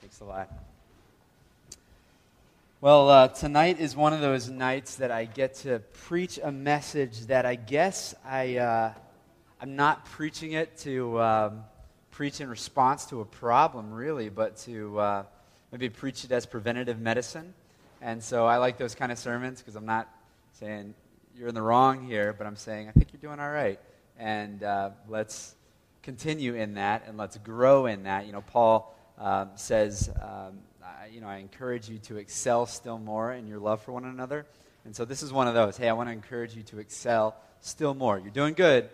thanks a lot. Well, uh, tonight is one of those nights that I get to preach a message that I guess I, uh, I'm not preaching it to um, preach in response to a problem, really, but to uh, maybe preach it as preventative medicine. And so I like those kind of sermons because I'm not saying you're in the wrong here, but I'm saying I think you're doing all right. And uh, let's continue in that and let's grow in that. You know, Paul um, says, um, I, you know, I encourage you to excel still more in your love for one another. And so this is one of those. Hey, I want to encourage you to excel still more. You're doing good,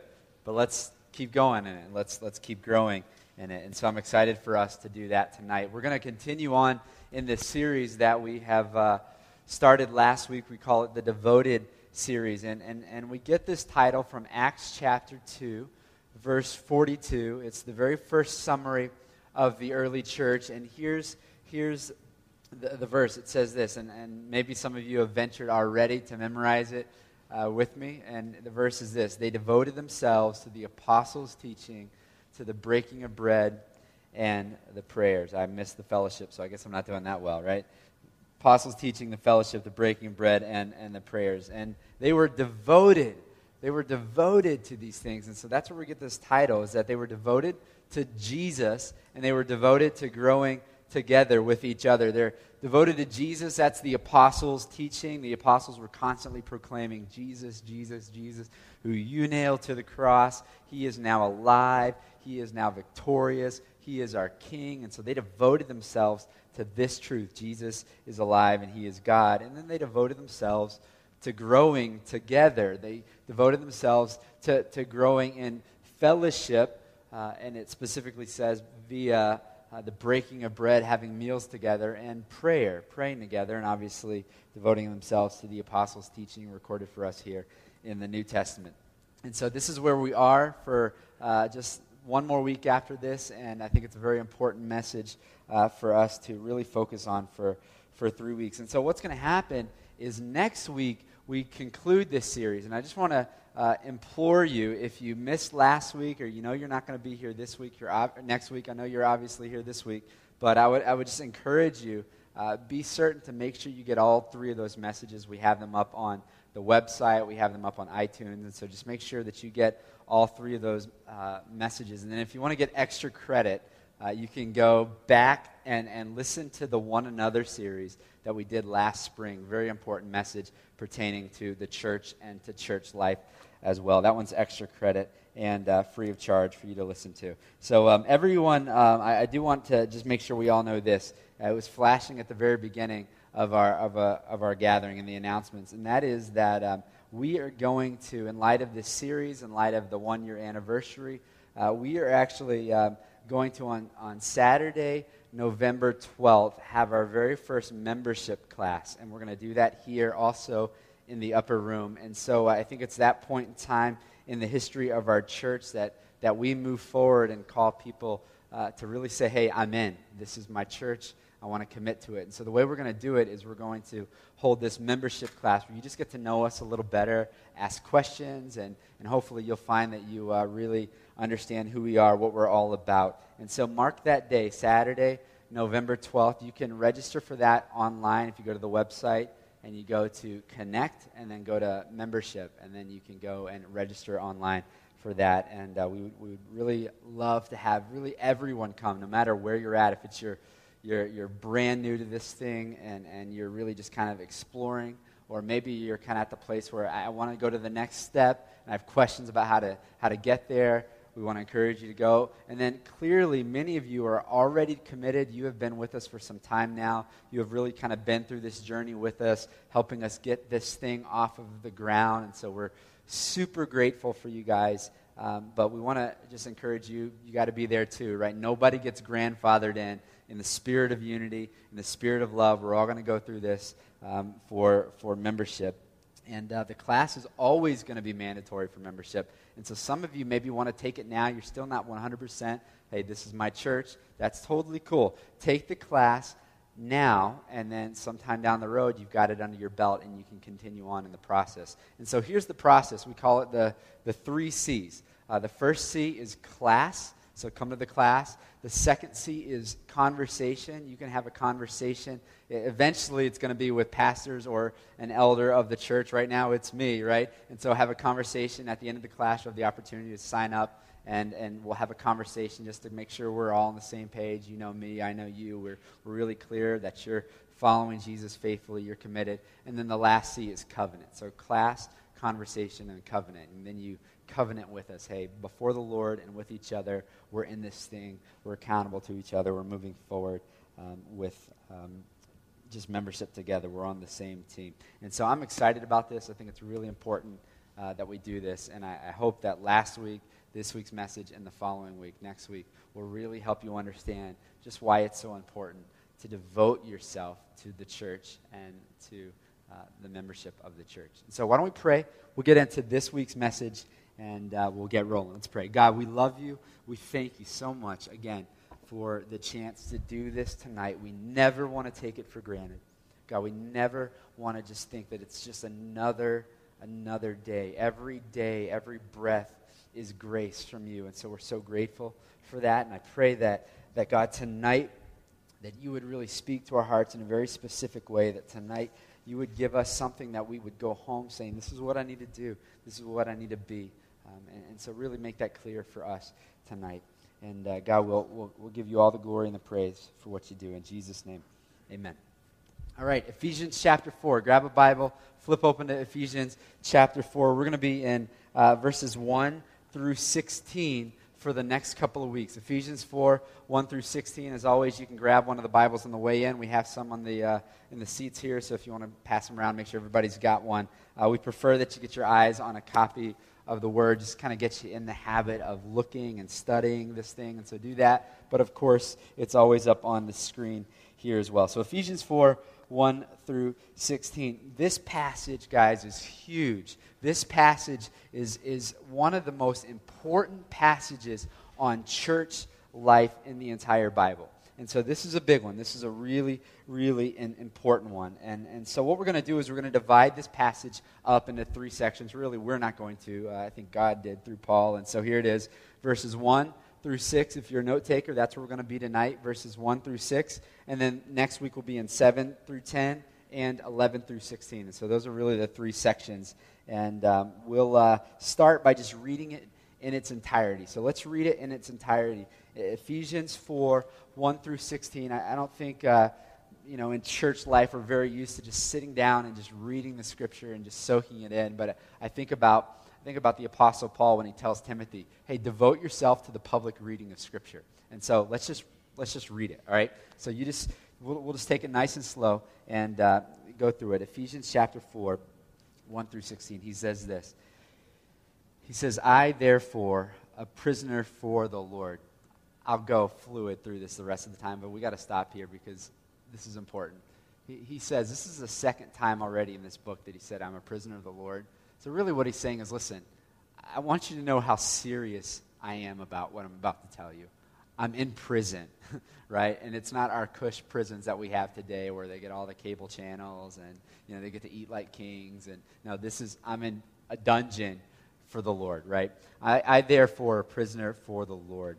but let's keep going in it. Let's, let's keep growing in it. And so I'm excited for us to do that tonight. We're going to continue on in this series that we have uh, started last week. We call it the Devoted series. And, and, and we get this title from Acts chapter 2, verse 42. It's the very first summary of the early church. And here's here's the, the verse. It says this, and, and maybe some of you have ventured already to memorize it uh, with me. And the verse is this They devoted themselves to the apostles' teaching, to the breaking of bread, and the prayers. I missed the fellowship, so I guess I'm not doing that well, right? Apostles' teaching, the fellowship, the breaking of bread, and, and the prayers. And they were devoted. They were devoted to these things. And so that's where we get this title, is that they were devoted to Jesus, and they were devoted to growing together with each other. They're devoted to Jesus. That's the apostles' teaching. The apostles were constantly proclaiming Jesus, Jesus, Jesus, who you nailed to the cross. He is now alive. He is now victorious. He is our king. And so they devoted themselves to this truth Jesus is alive and he is God. And then they devoted themselves to growing together. They devoted themselves to, to growing in fellowship. Uh, and it specifically says via uh, the breaking of bread, having meals together, and prayer, praying together, and obviously devoting themselves to the apostles' teaching recorded for us here in the New Testament. And so this is where we are for uh, just one more week after this, and I think it's a very important message uh, for us to really focus on for, for three weeks. And so what's going to happen is next week we conclude this series, and I just want to uh, implore you if you missed last week or you know you're not going to be here this week, you're ob- next week. I know you're obviously here this week, but I would, I would just encourage you uh, be certain to make sure you get all three of those messages. We have them up on the website, we have them up on iTunes, and so just make sure that you get all three of those uh, messages. And then if you want to get extra credit, uh, you can go back and, and listen to the One Another series that we did last spring. Very important message pertaining to the church and to church life as well. That one's extra credit and uh, free of charge for you to listen to. So, um, everyone, um, I, I, do want to just make sure we all know this. Uh, it was flashing at the very beginning of our, of, uh, of our gathering and the announcements, and that is that um, we are going to, in light of this series, in light of the one year anniversary, uh, we are actually um, going to, on, on Saturday, November 12th, have our very first membership class, and we're going to do that here also in the upper room. And so I think it's that point in time in the history of our church that, that we move forward and call people uh, to really say, hey, I'm in. This is my church. I want to commit to it. And so the way we're going to do it is we're going to hold this membership class where you just get to know us a little better, ask questions, and, and hopefully you'll find that you uh, really understand who we are, what we're all about. And so mark that day, Saturday, November 12th. You can register for that online if you go to the website and you go to connect and then go to membership and then you can go and register online for that. And uh, we, we would really love to have really everyone come no matter where you're at. If it's your you're, you're brand new to this thing and, and you're really just kind of exploring or maybe you're kind of at the place where i want to go to the next step and i have questions about how to how to get there we want to encourage you to go. And then clearly, many of you are already committed. You have been with us for some time now. You have really kind of been through this journey with us, helping us get this thing off of the ground. And so we're super grateful for you guys. Um, but we want to just encourage you, you got to be there too, right? Nobody gets grandfathered in in the spirit of unity, in the spirit of love. We're all going to go through this um, for, for membership. And uh, the class is always going to be mandatory for membership. And so some of you maybe want to take it now. You're still not 100%. Hey, this is my church. That's totally cool. Take the class now, and then sometime down the road, you've got it under your belt and you can continue on in the process. And so here's the process. We call it the, the three C's. Uh, the first C is class. So come to the class. The second C is conversation. You can have a conversation. Eventually, it's going to be with pastors or an elder of the church. Right now, it's me, right? And so have a conversation at the end of the class. You have the opportunity to sign up, and, and we'll have a conversation just to make sure we're all on the same page. You know me, I know you. We're, we're really clear that you're following Jesus faithfully, you're committed. And then the last C is covenant. So class, conversation, and covenant. And then you covenant with us. Hey, before the Lord and with each other, we're in this thing. We're accountable to each other. We're moving forward um, with um, just membership together. We're on the same team. And so I'm excited about this. I think it's really important uh, that we do this. And I, I hope that last week, this week's message, and the following week, next week, will really help you understand just why it's so important to devote yourself to the church and to uh, the membership of the church. And so, why don't we pray? We'll get into this week's message and uh, we'll get rolling. Let's pray. God, we love you. We thank you so much, again, for the chance to do this tonight. We never want to take it for granted. God, we never want to just think that it's just another another day. Every day, every breath is grace from you. And so we're so grateful for that. And I pray that, that God, tonight, that you would really speak to our hearts in a very specific way, that tonight you would give us something that we would go home saying, This is what I need to do, this is what I need to be. Um, and, and, so, really make that clear for us tonight. And uh, God, will will we'll give you all the glory and the praise for what you do. In Jesus' name, amen. All right, Ephesians chapter 4. Grab a Bible, flip open to Ephesians chapter 4. We're going to be in uh, verses 1 through 16 for the next couple of weeks. Ephesians 4, 1 through 16. As always, you can grab one of the Bibles on the way in. We have some on the, uh, in the seats here, so if you want to pass them around, make sure everybody's got one. Uh, we prefer that you get your eyes on a copy of the word just kind of gets you in the habit of looking and studying this thing. And so do that. But of course, it's always up on the screen here as well. So Ephesians 4 1 through 16. This passage, guys, is huge. This passage is, is one of the most important passages on church life in the entire Bible. And so this is a big one. This is a really, really an important one. And, and so what we're going to do is we're going to divide this passage up into three sections. Really, we're not going to. Uh, I think God did through Paul. And so here it is verses 1 through 6. If you're a note taker, that's where we're going to be tonight, verses 1 through 6. And then next week we'll be in 7 through 10 and 11 through 16. And so those are really the three sections. And um, we'll uh, start by just reading it in its entirety. So let's read it in its entirety. Ephesians 4 1 through 16. I, I don't think, uh, you know, in church life we're very used to just sitting down and just reading the scripture and just soaking it in. But I think about, I think about the Apostle Paul when he tells Timothy, hey, devote yourself to the public reading of scripture. And so let's just, let's just read it, all right? So you just, we'll, we'll just take it nice and slow and uh, go through it. Ephesians chapter 4, 1 through 16. He says this. He says, I, therefore, a prisoner for the Lord. I'll go fluid through this the rest of the time, but we got to stop here because this is important. He, he says, this is the second time already in this book that he said, I'm a prisoner of the Lord. So, really, what he's saying is, listen, I want you to know how serious I am about what I'm about to tell you. I'm in prison, right? And it's not our cush prisons that we have today where they get all the cable channels and, you know, they get to eat like kings. And no, this is, I'm in a dungeon for the Lord, right? I, I therefore, a prisoner for the Lord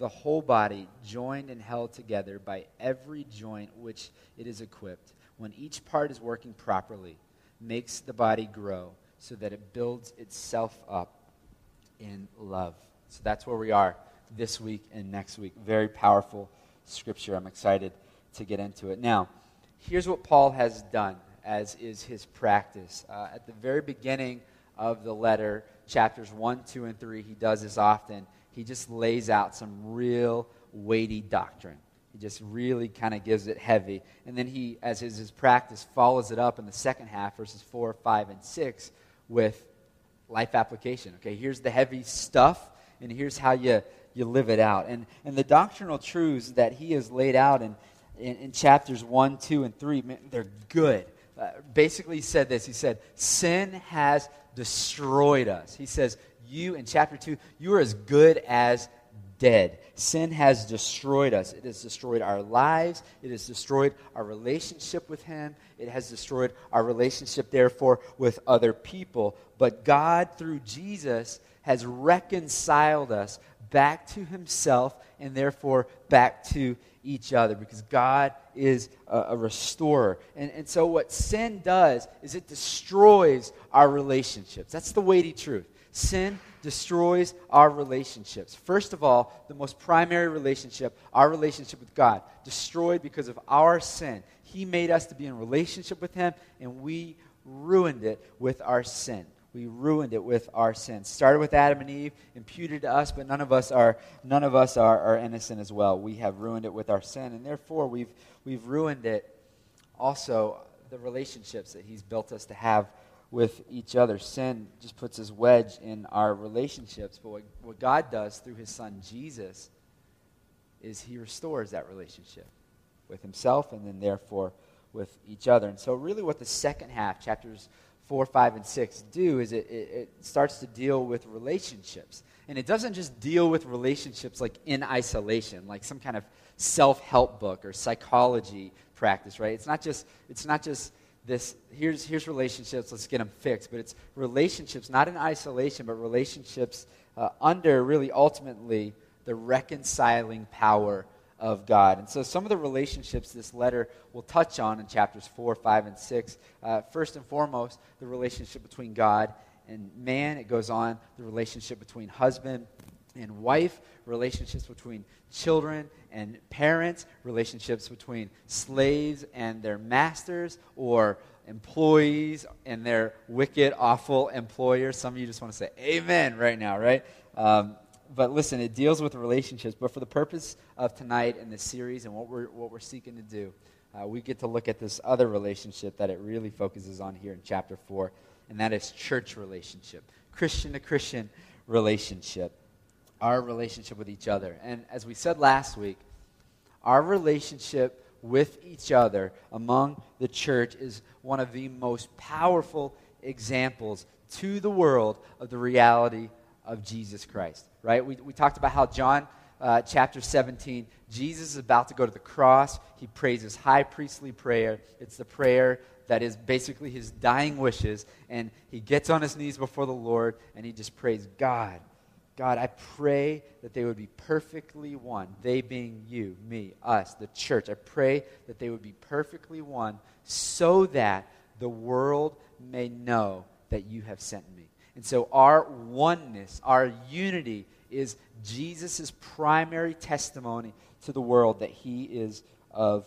the whole body, joined and held together by every joint which it is equipped, when each part is working properly, makes the body grow so that it builds itself up in love. So that's where we are this week and next week. Very powerful scripture. I'm excited to get into it. Now, here's what Paul has done, as is his practice. Uh, at the very beginning of the letter, chapters 1, 2, and 3, he does this often. He just lays out some real weighty doctrine. He just really kind of gives it heavy. And then he, as is his practice, follows it up in the second half, verses 4, 5, and 6, with life application. Okay, here's the heavy stuff, and here's how you you live it out. And, and the doctrinal truths that he has laid out in, in, in chapters 1, 2, and 3, man, they're good. Uh, basically, he said this He said, Sin has destroyed us. He says, You, in chapter 2, you are as good as dead. Sin has destroyed us. It has destroyed our lives. It has destroyed our relationship with Him. It has destroyed our relationship, therefore, with other people. But God, through Jesus, has reconciled us back to himself and therefore back to each other because God is a, a, restorer. And, and so, what sin does is it destroys our relationships. That's the weighty truth. Sin destroys our relationships. First of all, the most primary relationship, our relationship with God, destroyed because of our sin. He made us to be in relationship with Him, and we ruined it with our sin we ruined it with our sin. Started with Adam and Eve, imputed to us, but none of us are none of us are, are innocent as well. We have ruined it with our sin, and therefore we've we've ruined it also the relationships that He's built us to have with each other. Sin just puts this wedge in our relationships, but what, what God does through His Son Jesus is He restores that relationship with Himself and then therefore with each other. And so, really, what the second half, chapters 4, 5, and 6 do is it, it, it, starts to deal with relationships. And it doesn't just deal with relationships like in isolation, like some kind of self help book or psychology practice, right? It's not just, it's not just this here's, here's relationships, let's get them fixed, but it's relationships not in isolation, but relationships uh, under really ultimately the reconciling power of God. And so, some of the relationships this letter will touch on in chapters 4, 5, and 6. Uh, first and foremost, the relationship between God and man. It goes on the relationship between husband and wife, relationships between children and parents, relationships between slaves and their masters, or employees and their wicked, awful employers. Some of you just want to say amen right now, right? Um, but listen, it deals with relationships. But for the purpose of tonight and the series and what we're, what we're seeking to do, uh, we get to look at this other relationship that it really focuses on here in chapter 4, and that is church relationship, Christian to Christian relationship, our relationship with each other. And as we said last week, our relationship with each other among the church is one of the most powerful examples to the world of the reality of Jesus Christ, right? We, we talked about how John uh, chapter 17, Jesus is about to go to the cross. He prays his high priestly prayer. It's the prayer that is basically his dying wishes. And he gets on his knees before the Lord and he just prays, God, God, I pray that they would be perfectly one. They being you, me, us, the church. I pray that they would be perfectly one so that the world may know that you have sent me. And so our oneness, our unity, is Jesus' primary testimony to the world that he is of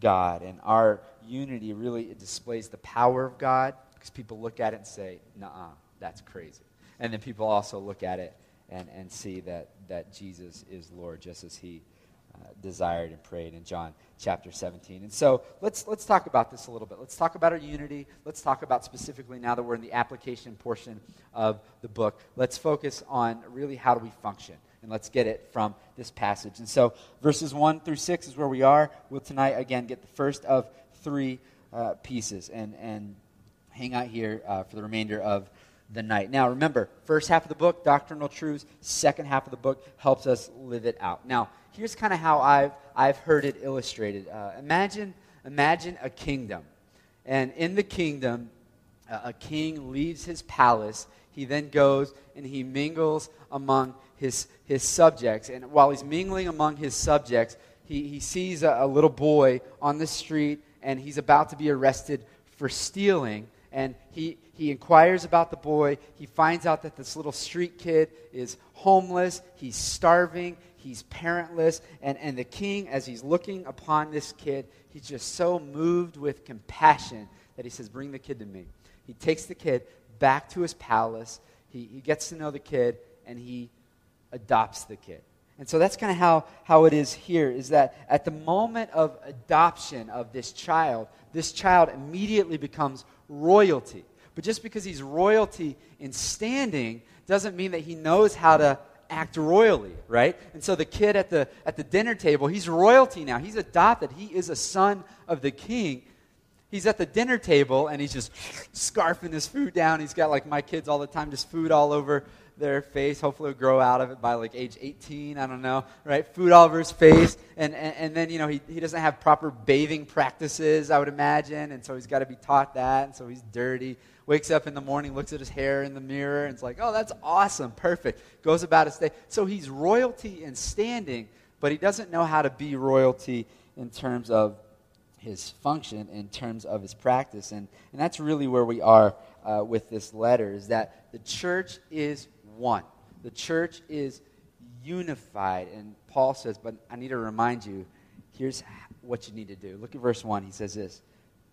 God. And our unity really displays the power of God because people look at it and say, nah, that's crazy. And then people also look at it and, and see that, that Jesus is Lord just as he uh, desired and prayed in John chapter 17. And so let's, let's talk about this a little bit. Let's talk about our unity. Let's talk about specifically now that we're in the application portion of the book. Let's focus on really how do we function. And let's get it from this passage. And so verses 1 through 6 is where we are. We'll tonight, again, get the first of three uh, pieces and, and hang out here uh, for the remainder of the night. Now, remember, first half of the book, doctrinal truths. Second half of the book helps us live it out. Now, here's kind of how I've, I've heard it illustrated. Uh, imagine, imagine a kingdom. And in the kingdom, uh, a king leaves his palace. He then goes and he mingles among his, his subjects. And while he's mingling among his subjects, he, he sees a, a little boy on the street and he's about to be arrested for stealing. And he, he inquires about the boy. He finds out that this little street kid is homeless. He's starving. He's parentless. And, and the king, as he's looking upon this kid, he's just so moved with compassion that he says, Bring the kid to me. He takes the kid back to his palace. He, he gets to know the kid, and he adopts the kid. And so that's kind of how, how it is here is that at the moment of adoption of this child, this child immediately becomes royalty. But just because he's royalty in standing doesn't mean that he knows how to act royally, right? And so the kid at the, at the dinner table, he's royalty now. He's adopted. He is a son of the king. He's at the dinner table and he's just scarfing his food down. He's got, like my kids all the time, just food all over their face. Hopefully, grow out of it by like age 18. I don't know, right? Food all over his face. And, and, and then, you know, he, he doesn't have proper bathing practices, I would imagine. And so he's got to be taught that. And so he's dirty wakes up in the morning, looks at his hair in the mirror, and it's like, oh, that's awesome, perfect. Goes about his day. So he's royalty in standing, but he doesn't know how to be royalty in terms of his function, in terms of his practice. And, and that's really where we are uh, with this letter, is that the church is one. The church is unified. And Paul says, but I need to remind you, here's what you need to do. Look at verse 1. He says this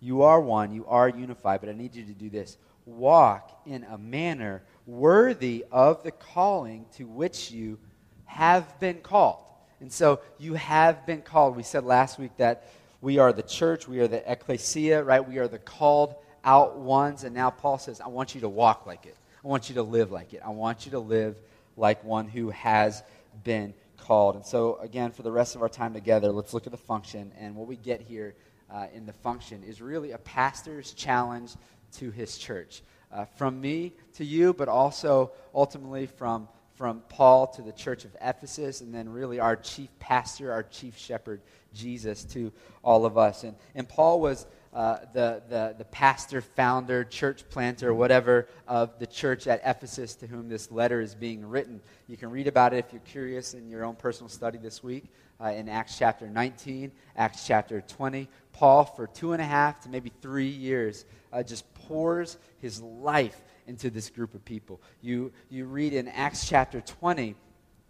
you are one, you are unified, but I need you to do this. Walk in a manner worthy of the calling to which you have been called. And so you have been called. We said last week that we are the church, we are the ecclesia, right? We are the called out ones. And now Paul says, I want you to walk like it. I want you to live like it. I want you to live like one who has been called. And so, again, for the rest of our time together, let's look at the function. And what we get here uh, in the function is really a pastor's challenge to his church. Uh, from me to you, but also ultimately from, from Paul to the church of Ephesus, and then really our chief pastor, our chief shepherd, Jesus, to all of us. And, and Paul was uh, the, the, the pastor, founder, church planter, whatever, of the church at Ephesus to whom this letter is being written. You can read about it if you're curious in your own personal study this week uh, in Acts chapter 19, Acts chapter 20. Paul, for two and a half to maybe three years, uh, just pours his life into this group of people. You, you read in Acts chapter 20,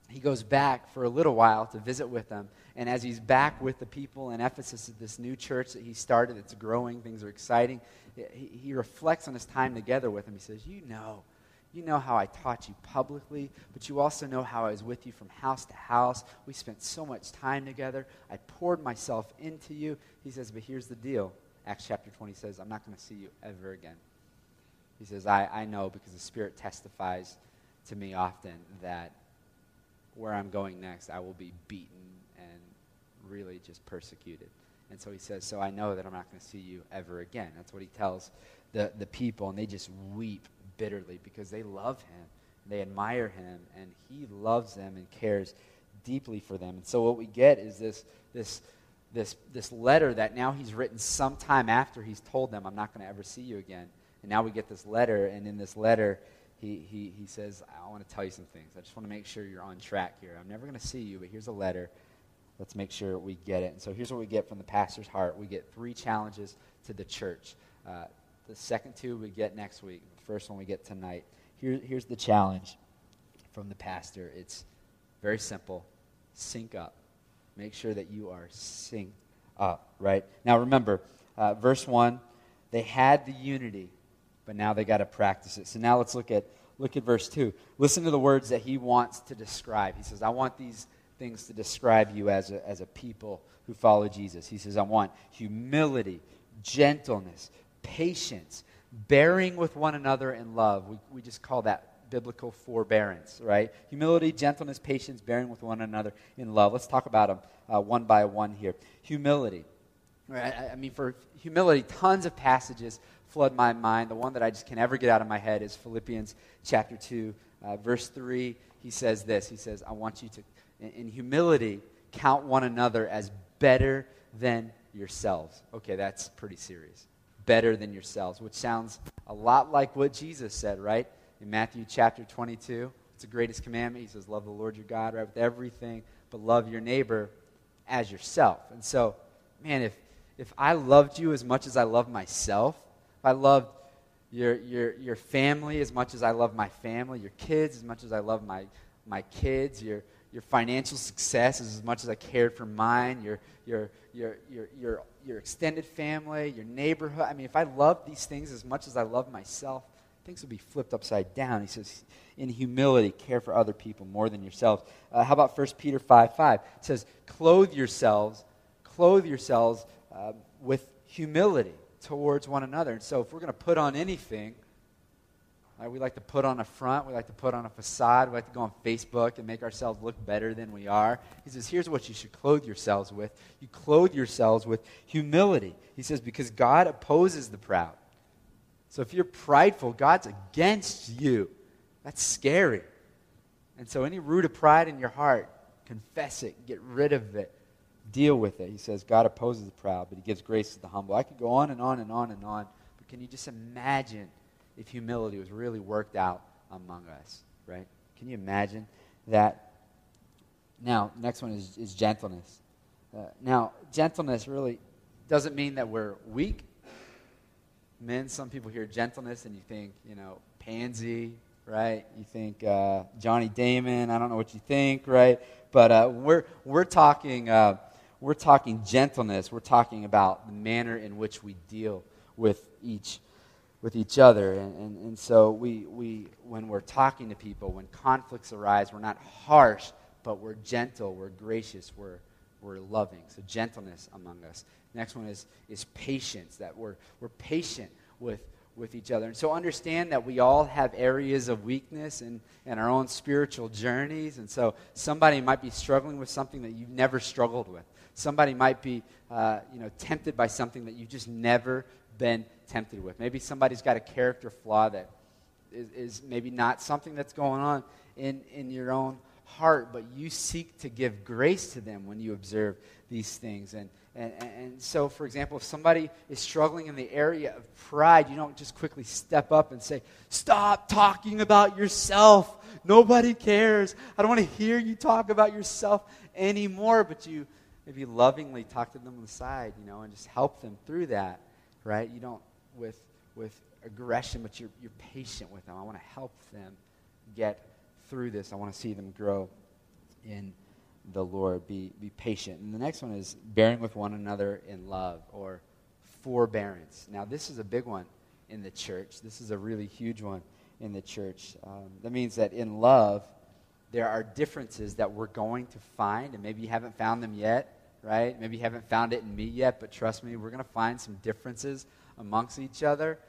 he goes back for a little while to visit with them. And as he's back with the people in Ephesus this new church that he started, it's growing, things are exciting, he, he reflects on his time together with them. He says, You know, you know how I taught you publicly, but you also know how I was with you from house to house. We spent so much time together. I poured myself into you. He says, But here's the deal. Acts chapter 20 says, I'm not going to see you ever again. He says, I, I know because the Spirit testifies to me often that where I'm going next, I will be beaten and really just persecuted. And so he says, So I know that I'm not going to see you ever again. That's what he tells the, the people, and they just weep bitterly because they love him, they admire him, and he loves them and cares deeply for them. And so what we get is this, this, this, this letter that now he's written sometime after he's told them, I'm not going to ever see you again. And now we get this letter, and in this letter, he, he, he says, I want to tell you some things. I just want to make sure you're on track here. I'm never going to see you, but here's a letter. Let's make sure we get it. And so here's what we get from the pastor's heart we get three challenges to the church. Uh, the second two we get next week the first one we get tonight. Here, here's the challenge from the pastor it's very simple sync up. Make sure that you are synced up, right? Now remember, uh, verse 1, they had the unity, but now they got to practice it. So now let's look at look at verse 2. Listen to the words that he wants to describe. He says, I want these things to describe you as a, as a people who follow Jesus. He says, I want humility, gentleness, patience, bearing with one another in love. We, we just call that biblical forbearance, right? Humility, gentleness, patience, bearing with one another in love. Let's talk about them uh, one by one here. Humility. Right? I, I mean, for humility, tons of passages flood my mind. The one that I just can never get out of my head is Philippians chapter 2, uh, verse 3. He says this He says, I want you to, in, in humility, count one another as better than yourselves. Okay, that's pretty serious. Better than yourselves, which sounds a lot like what Jesus said, right? In Matthew chapter 22, it's the greatest commandment. He says, Love the Lord your God, right, with everything, but love your neighbor as yourself. And so, man, if, if I loved you as much as I love myself, I loved your, your, your family as much as I love my family, your kids as much as I love my, my kids, your, your financial success as much as I cared for mine, your, your, your, your, your, your extended family, your neighborhood. I mean, if I loved these things as much as I love myself, things would be flipped upside down. He says, in humility, care for other people more than yourselves. Uh, how about 1 Peter 5 5? It says, clothe yourselves, clothe yourselves uh, with humility towards one another. And so if we're going to put on anything, we like to put on a front, we like to put on a facade, we like to go on Facebook and make ourselves look better than we are. He says, here's what you should clothe yourselves with. You clothe yourselves with humility. He says, because God opposes the proud. So if you're prideful, God's against you. That's scary. And so any root of pride in your heart, confess it, get rid of it deal with it. He says, God opposes the proud, but he gives grace to the humble. I could go on and on and on and on, but can you just imagine if humility was really worked out among us, right? Can you imagine that? Now, next one is, is gentleness. Uh, now, gentleness really doesn't mean that we're weak. Men, some people hear gentleness and you think, you know, pansy, right? You think uh, Johnny Damon. I don't know what you think, right? But uh, we're, we're talking uh, we're talking gentleness. We're talking about the manner in which we deal with each with each other. And, and, and so we, we, when we're talking to people, when conflicts arise, we're not harsh, but we're gentle, we're gracious, we're, we're loving. So gentleness among us. Next one is, is patience, that we're, we're patient with, with each other. And so understand that we all have areas of weakness in, in our own spiritual journeys. And so somebody might be struggling with something that you've never struggled with. Somebody might be, uh, you know, tempted by something that you've just never been tempted with. Maybe somebody's got a character flaw that is, is maybe not something that's going on in, in your own heart, but you seek to give grace to them when you observe these things. And, and, and so, for example, if somebody is struggling in the area of pride, you don't just quickly step up and say, Stop talking about yourself. Nobody cares. I don't want to hear you talk about yourself anymore. But you maybe lovingly talk to them on the side, you know, and just help them through that, right? You don't with with aggression, but you're you're patient with them. I want to help them get through this. I want to see them grow in the Lord. Be be patient. And the next one is bearing with one another in love or forbearance. Now, this is a big one in the church. This is a really huge one in the church. Um, that means that in love, there are differences that we're going to find, and maybe you haven't found them yet right? Maybe you haven't found it in me yet, but trust me, we're going to find some differences amongst each other,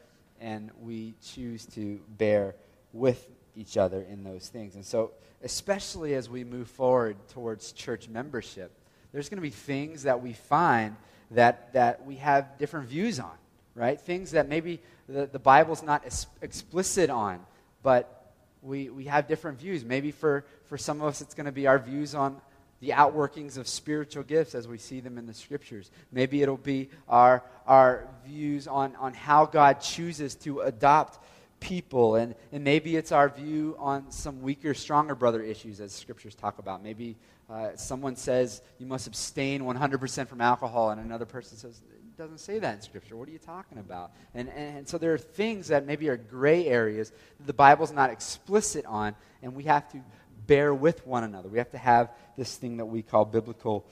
and we choose to bear with each other in those things. And so, especially as we move forward towards church membership, there's going to be things that we find that, that we have different views on, right? Things that maybe the, the Bible's not es- explicit on, but we, we have different views. Maybe for, for some of us, it's going to be our views on the outworkings of spiritual gifts as we see them in the scriptures. Maybe it'll be our, our views on, on how God chooses to adopt people. And, and maybe it's our view on some weaker, stronger brother issues as scriptures talk about. Maybe uh, someone says you must abstain 100% from alcohol, and another person says, doesn't say that in scripture. What are you talking about? And, and, and so there are things that maybe are gray areas that the Bible's not explicit on, and we have to bear with one another. We have to have this thing that we call biblical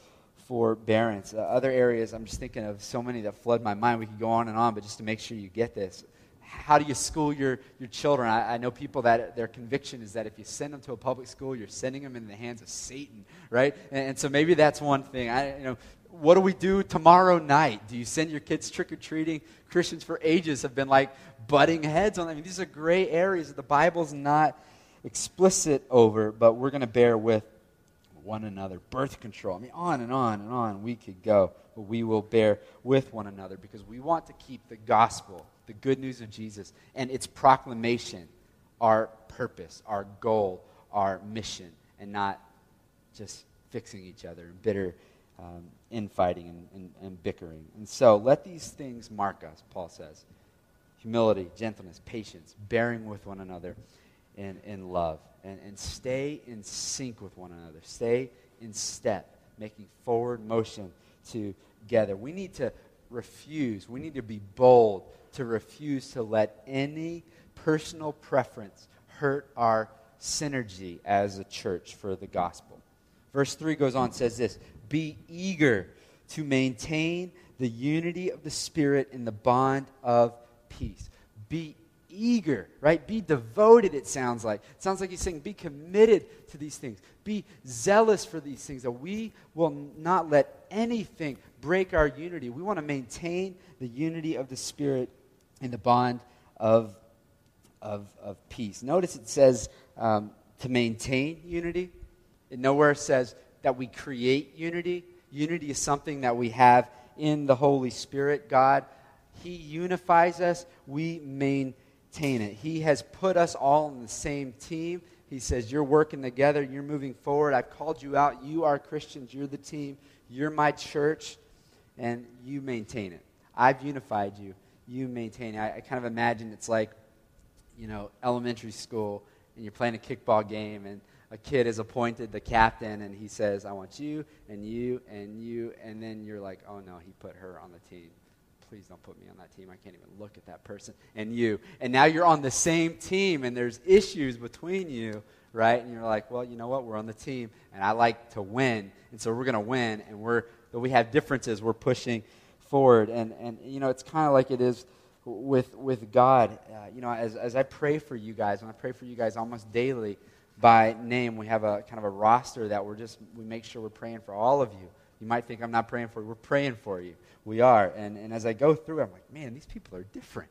forbearance. Uh, other areas, I'm just thinking of so many that flood my mind. We could go on and on, but just to make sure you get this, how do you school your, your children? I, I, know people that their conviction is that if you send them to a public school, you're sending them in the hands of Satan, right? And, and so maybe that's one thing. I, you know, what do we do tomorrow night? Do you send your kids trick or treating? Christians for ages have been like butting heads on. I mean, these are gray areas that the Bible's not explicit over, but we're going to bear with one another. Birth control. I mean, on and on and on we could go, but we will bear with one another because we want to keep the gospel, the good news of Jesus, and its proclamation our purpose, our goal, our mission, and not just fixing each other in bitter um, infighting and, and, and bickering. And so let these things mark us, Paul says humility, gentleness, patience, bearing with one another in, in love. And, and stay in sync with one another. Stay in step, making forward motion together. We need to refuse, we need to be bold to refuse to let any personal preference hurt our synergy as a church for the gospel. Verse 3 goes on says this Be eager to maintain the unity of the Spirit in the bond of peace. Be eager, right? Be devoted, it sounds like. It sounds like he's saying, be committed to these things. Be zealous for these things, that we will not let anything break our unity. We want to maintain the unity of the Spirit in the bond of, of, of peace. Notice it says um, to maintain unity. It nowhere says that we create unity. Unity is something that we have in the Holy Spirit. God, He unifies us. We maintain it. He has put us all on the same team. He says, You're working together. You're moving forward. I've called you out. You are Christians. You're the team. You're my church. And you maintain it. I've unified you. You maintain it. I, I kind of imagine it's like, you know, elementary school, and you're playing a kickball game, and a kid is appointed the captain and he says, I want you and you and you. And then you're like, oh no, he put her on the team. Please don't put me on that team. I can't even look at that person. And you. And now you're on the same team and there's issues between you, right? And you're like, well, you know what? We're on the team and I like to win. And so we're going to win. And we're, though we have differences, we're pushing forward. And, and you know, it's kind of like it is with, with God. Uh, you know, as, as I pray for you guys, and I pray for you guys almost daily, by name. We have a kind of a roster that we're just, we make sure we're praying for all of you. You might think I'm not praying for you. We're praying for you. We are. And, and as I go through, I'm like, man, these people are different.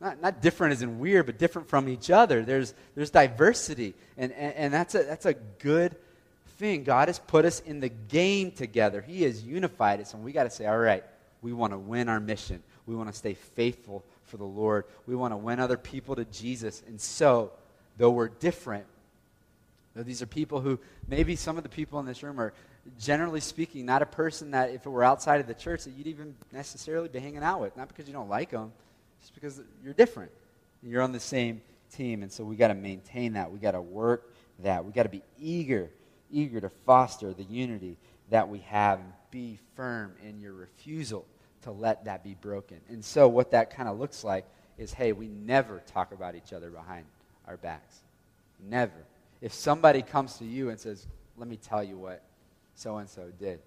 Not, not different as in weird, but different from each other. There's, there's diversity. And, and, and that's, a, that's a good thing. God has put us in the game together, He has unified us. And we got to say, all right, we want to win our mission. We want to stay faithful for the Lord. We want to win other people to Jesus. And so, though we're different, these are people who, maybe some of the people in this room are, generally speaking, not a person that, if it were outside of the church, that you'd even necessarily be hanging out with. Not because you don't like them, just because you're different. You're on the same team. And so we got to maintain that. We got to work that. We got to be eager, eager to foster the unity that we have be firm in your refusal to let that be broken. And so what that kind of looks like is hey, we never talk about each other behind our backs. Never if somebody comes to you and says, Let me tell you what so and so did,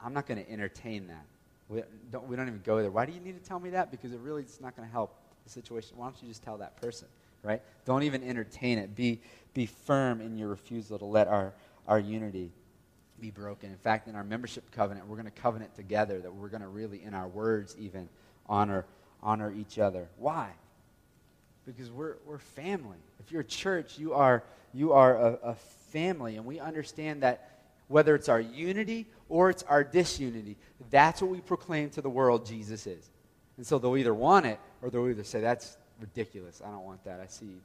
I'm not going to entertain that. We don't, we don't even go there. Why do you need to tell me that? Because it really is not going to help the situation. Why don't you just tell that person, right? Don't even entertain it. Be, be firm in your refusal to let our, our unity be broken. In fact, in our membership covenant, we're going to covenant together that we're going to really, in our words even, honor, honor each other. Why? Because we're, we're family. If you're a church, you are, you are a, a family, and we understand that whether it's our unity or it's our disunity, that's what we proclaim to the world Jesus is. And so they'll either want it or they'll either say, that's ridiculous. I don't want that. I see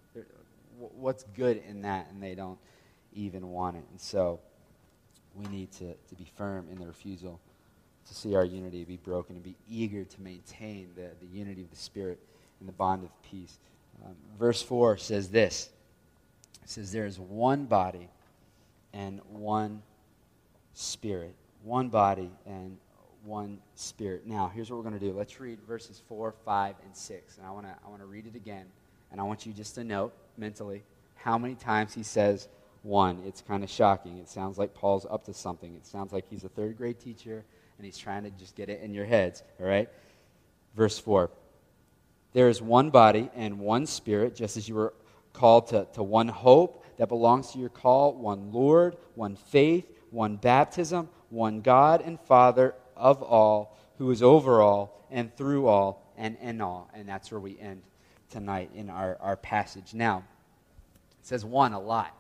what's good in that, and they don't even want it. And so we need to, to be firm in the refusal to see our unity be broken and be eager to maintain the, the unity of the Spirit and the bond of peace. Verse 4 says this it says, There is one body and one spirit. One body and one spirit. Now, here's what we're going to do. Let's read verses 4, 5, and 6. And I want to I want to read it again. And I want you just to note mentally how many times he says one. It's kind of shocking. It sounds like Paul's up to something. It sounds like he's a third grade teacher and he's trying to just get it in your heads. All right? Verse 4 There is one body and one spirit, just as you were called to, to one hope that belongs to your call, one Lord, one faith, one baptism, one God and Father of all, who is over all and through all and in all. And that's where we end tonight in our, our passage. Now, it says one a lot.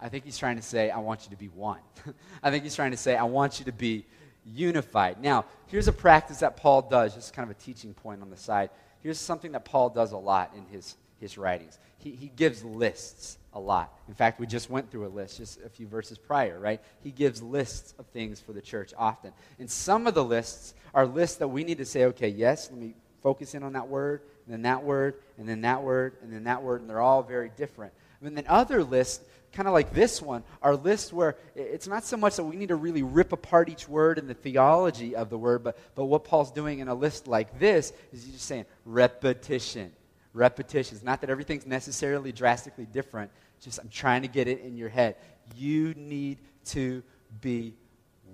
I think he's trying to say, I want you to be one. I think he's trying to say, I want you to be unified. Now, here's a practice that Paul does, just kind of a teaching point on the side. Here's something that Paul does a lot in his, his writings. He, he gives lists a lot. In fact, we just went through a list just a few verses prior, right? He gives lists of things for the church often. And some of the lists are lists that we need to say, okay, yes, let me focus in on that word, and then that word, and then that word, and then that word, and they're all very different. And then other lists, kind of like this one, are lists where it's not so much that we need to really rip apart each word and the theology of the word, but, but what Paul's doing in a list like this is he's just saying repetition. Repetition. It's not that everything's necessarily drastically different, just I'm trying to get it in your head. You need to be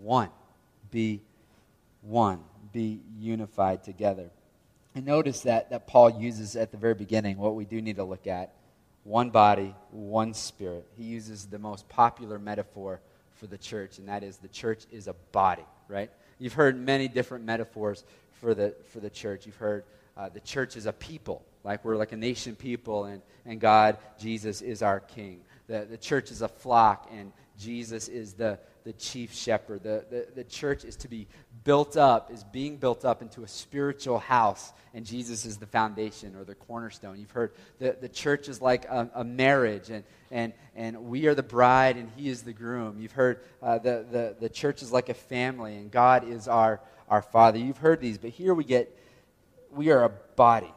one. Be one. Be unified together. And notice that, that Paul uses at the very beginning what we do need to look at one body, one spirit. He uses the most popular metaphor for the church, and that is the church is a body, right? You've heard many different metaphors for the, for the church. You've heard uh, the church is a people, like we're like a nation people, and, and God, Jesus, is our king. The, the church is a flock, and Jesus is the, the chief shepherd. The, the, the church is to be built up, is being built up into a spiritual house, and Jesus is the foundation or the cornerstone. You've heard the, the church is like a, a marriage, and, and, and we are the bride, and he is the groom. You've heard uh, the, the, the church is like a family, and God is our, our father. You've heard these, but here we get, we are a body.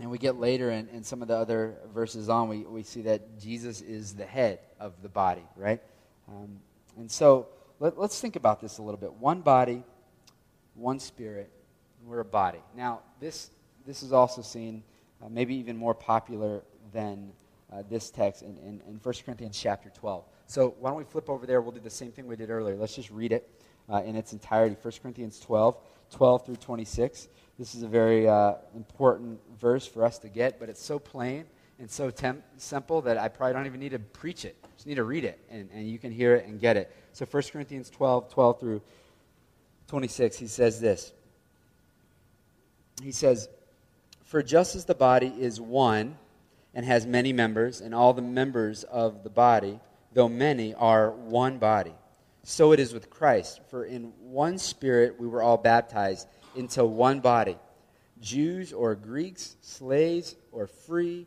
And we get later in, in some of the other verses on, we, we see that Jesus is the head of the body, right? Um, and so let, us think about this a little bit. One body, one spirit, we're a body. Now, this, this is also seen, uh, maybe even more popular than uh, this text in, in, in 1 Corinthians chapter 12. So why don't we flip over there? We'll do the same thing we did earlier. Let's just read it uh, in its entirety 1 Corinthians 12, 12 through 26. This is a very uh, important verse for us to get, but it's so plain and so simple that I probably don't even need to preach it. Just need to read it, and, and you can hear it and get it. So 1 Corinthians 12, 12 through 26, he says this. He says, For just as the body is one and has many members, and all the members of the body, though many, are one body, so it is with Christ. For in one spirit we were all baptized into one body Jews or Greeks, slaves or free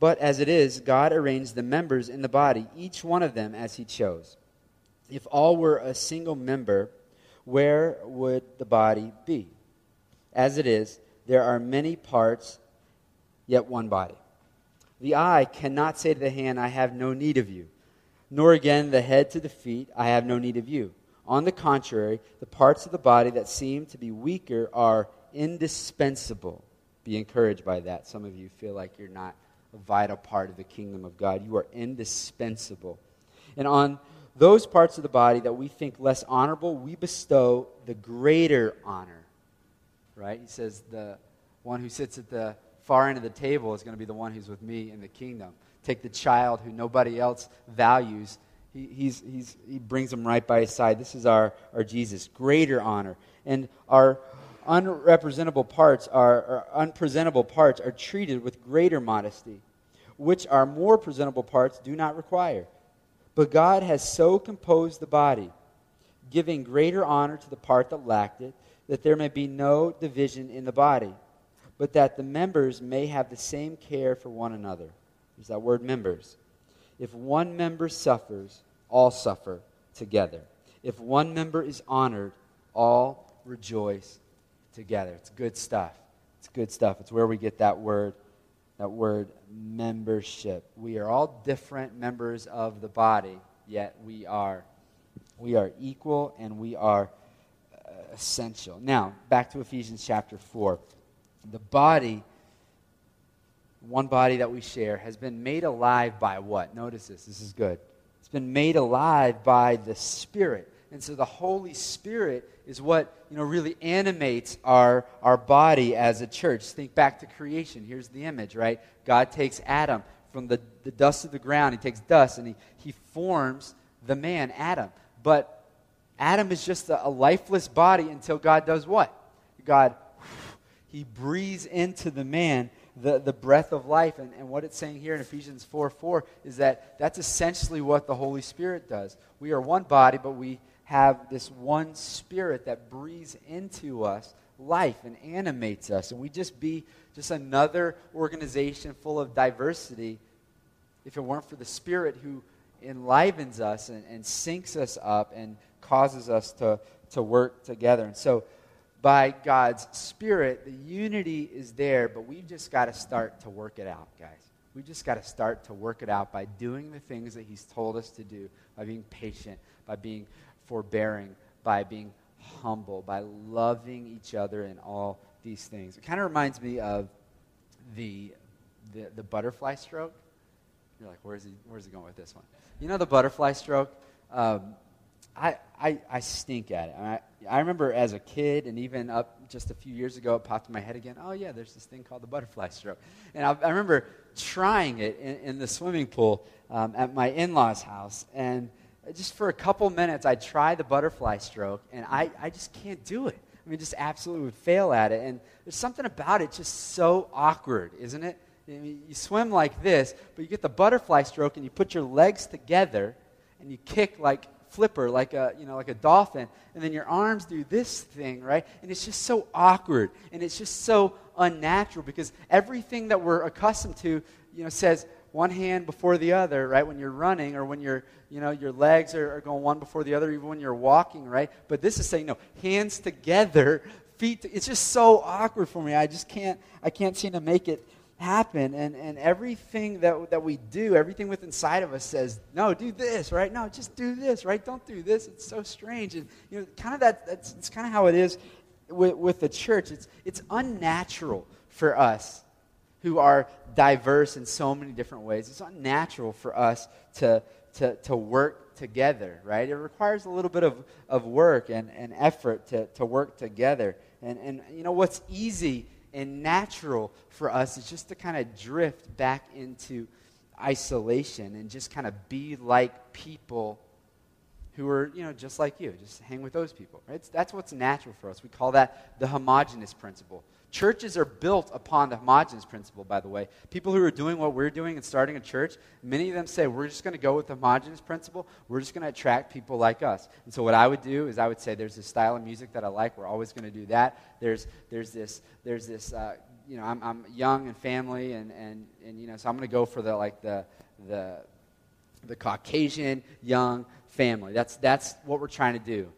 But as it is, God arranged the members in the body, each one of them as he chose. If all were a single member, where would the body be? As it is, there are many parts, yet one body. The eye cannot say to the hand, I have no need of you, nor again the head to the feet, I have no need of you. On the contrary, the parts of the body that seem to be weaker are indispensable. Be encouraged by that. Some of you feel like you're not a vital part of the kingdom of God. You are indispensable. And on those parts of the body that we think less honorable, we bestow the greater honor. Right? He says the one who sits at the far end of the table is going to be the one who's with me in the kingdom. Take the child who nobody else values. He, he's, he's, he brings him right by his side. This is our, our Jesus. Greater honor. And our unrepresentable parts are, unpresentable parts are treated with greater modesty, which our more presentable parts do not require. But God has so composed the body, giving greater honor to the part that lacked it, that there may be no division in the body, but that the members may have the same care for one another. There's that word members. If one member suffers, all suffer together. If one member is honored, all rejoice together. It's good stuff. It's good stuff. It's where we get that word, that word membership. We are all different members of the body, yet we are we are equal and we are uh, essential. Now, back to Ephesians chapter 4. The body one body that we share has been made alive by what? Notice this. This is good. It's been made alive by the Spirit. And so the Holy Spirit is what you know really animates our, our body as a church. Think back to creation. Here's the image, right? God takes Adam from the, the dust of the ground, he takes dust and he, he forms the man, Adam. But Adam is just a, a lifeless body until God does what? God, he breathes into the man the, the breath of life. And, and what it's saying here in Ephesians 4 4 is that that's essentially what the Holy Spirit does. We are one body, but we have this one spirit that breathes into us life and animates us. And we just be just another organization full of diversity if it weren't for the Spirit who enlivens us and, and syncs us up and causes us to, to work together. And so by God's Spirit, the unity is there, but we've just got to start to work it out, guys. We've just got to start to work it out by doing the things that He's told us to do, by being patient, by being forbearing, by being humble, by loving each other in all these things. It kind of reminds me of the, the, the, butterfly stroke. You're like, where's he, where's he going with this one? You know the butterfly stroke? Um, I, I, I stink at it. I, I remember as a kid, and even up just a few years ago, it popped in my head again. Oh, yeah, there's this thing called the butterfly stroke. And I, I remember trying it in, in the swimming pool um, at my in law's house. And just for a couple minutes, I'd try the butterfly stroke, and I, I just can't do it. I mean, just absolutely would fail at it. And there's something about it just so awkward, isn't it? I mean, you swim like this, but you get the butterfly stroke, and you put your legs together, and you kick like flipper like a you know like a dolphin and then your arms do this thing right and it's just so awkward and it's just so unnatural because everything that we're accustomed to you know says one hand before the other right when you're running or when you're you know your legs are, are going one before the other even when you're walking right but this is saying no hands together feet to, it's just so awkward for me i just can't i can't seem to make it happen. And, and everything that, that we do, everything within inside of us says, no, do this, right? No, just do this, right? Don't do this. It's so strange. And, you know, kind of that, that's, it's kind of how it is with, with the church. It's, it's unnatural for us who are diverse in so many different ways. It's unnatural for us to, to, to work together, right? It requires a little bit of, of work and, and effort to, to work together. And, and, you know, what's easy and natural for us is just to kind of drift back into isolation and just kind of be like people who are, you know, just like you. Just hang with those people. Right? That's what's natural for us. We call that the homogenous principle. Churches are built upon the homogeneous principle, by the way. People who are doing what we're doing and starting a church, many of them say, we're just going to go with the homogeneous principle. We're just going to attract people like us. And so what I would do is I would say, there's this style of music that I like. We're always going to do that. There's, there's this, there's this uh, you know, I'm, I'm young and family, and, and, and, you know, so I'm going to go for the, like, the, the, the Caucasian young family. That's, that's what we're trying to do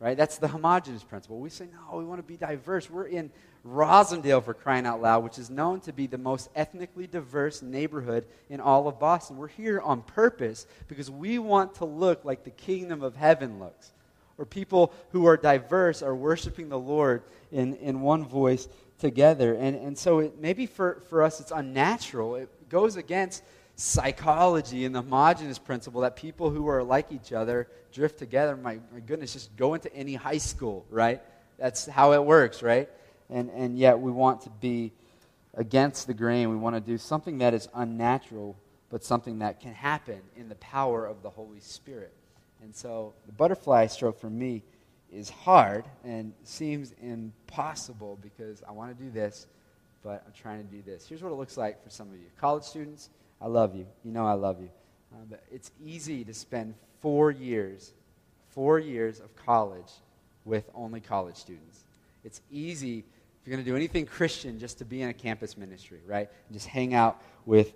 right? That's the homogenous principle. We say, no, we want to be diverse. We're in Roslindale, for crying out loud, which is known to be the most ethnically diverse neighborhood in all of Boston. We're here on purpose because we want to look like the kingdom of heaven looks, where people who are diverse are worshiping the Lord in, in one voice together. And, and so it, maybe for, for us it's unnatural. It goes against psychology and the homogenous principle that people who are like each other drift together. My, my goodness, just go into any high school, right? That's how it works, right? And, and yet we want to be against the grain. We want to do something that is unnatural, but something that can happen in the power of the Holy Spirit. And so the butterfly stroke for me is hard and seems impossible because I want to do this, but I'm trying to do this. Here's what it looks like for some of you. College students, I love you. You know I love you. Uh, but it's easy to spend four years, four years of college with only college students. It's easy if you're going to do anything Christian, just to be in a campus ministry, right? And just hang out with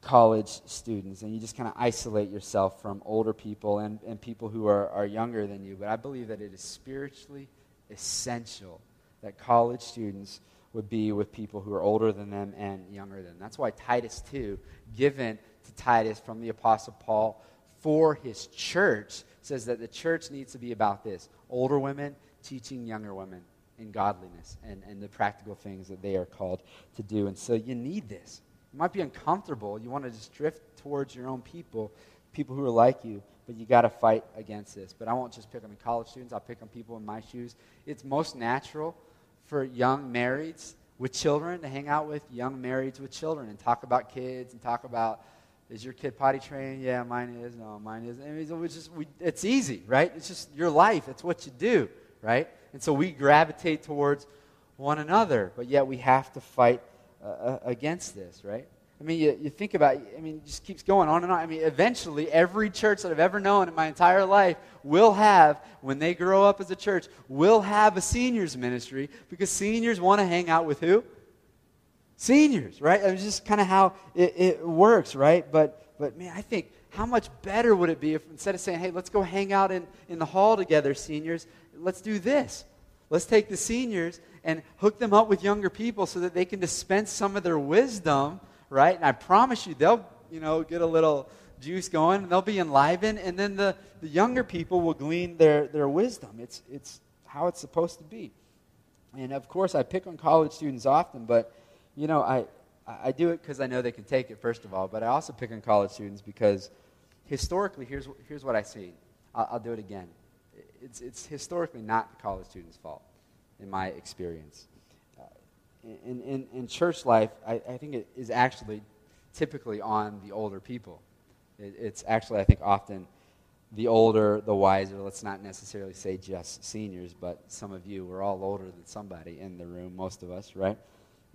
college students and you just kind of isolate yourself from older people and, and people who are, are younger than you. But I believe that it is spiritually essential that college students would be with people who are older than them and younger than them. That's why Titus 2, given to Titus from the Apostle Paul for his church, says that the church needs to be about this older women teaching younger women in godliness and, and the practical things that they are called to do. And so you need this. You might be uncomfortable. You want to just drift towards your own people, people who are like you, but you got to fight against this. But I won't just pick on college students, I'll pick on people in my shoes. It's most natural for young marrieds with children to hang out with young marrieds with children and talk about kids and talk about is your kid potty trained? Yeah, mine is. No, mine is. And it's, just, we, it's easy, right? It's just your life. It's what you do, right? And so we gravitate towards one another, but yet we have to fight uh, uh against this, right? I mean, you, you think about it, I mean, it just keeps going on and on. I mean, eventually, every church that I've ever known in my entire life will have, when they grow up as a church, will have a seniors ministry because seniors want to hang out with who? Seniors, right? It's just kind of how it, it works, right? But, but man, I think how much better would it be if instead of saying, hey, let's go hang out in, in the hall together, seniors, let's do this. Let's take the seniors and hook them up with younger people so that they can dispense some of their wisdom right? And I promise you, they'll, you know, get a little juice going, and they'll be enlivened, and then the, the younger people will glean their, their wisdom. It's, it's how it's supposed to be. And of course, I pick on college students often, but, you know, I, I do it because I know they can take it, first of all, but I also pick on college students because historically, here's, here's what I see. I'll, I'll do it again. It's, it's historically not the college student's fault, in my experience uh, in, in, in church life, I, I think it is actually typically on the older people. It, it's actually, I think, often the older, the wiser. Let's not necessarily say just seniors, but some of you, we're all older than somebody in the room, most of us, right?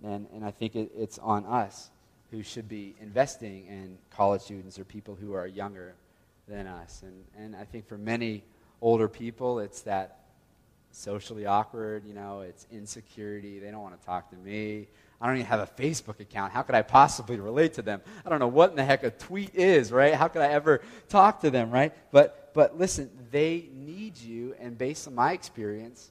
And, and I think it, it's on us who should be investing in college students or people who are younger than us. And, and I think for many older people, it's that socially awkward, you know, it's insecurity. They don't want to talk to me. I don't even have a Facebook account. How could I possibly relate to them? I don't know what in the heck a tweet is, right? How could I ever talk to them, right? But but listen, they need you and based on my experience,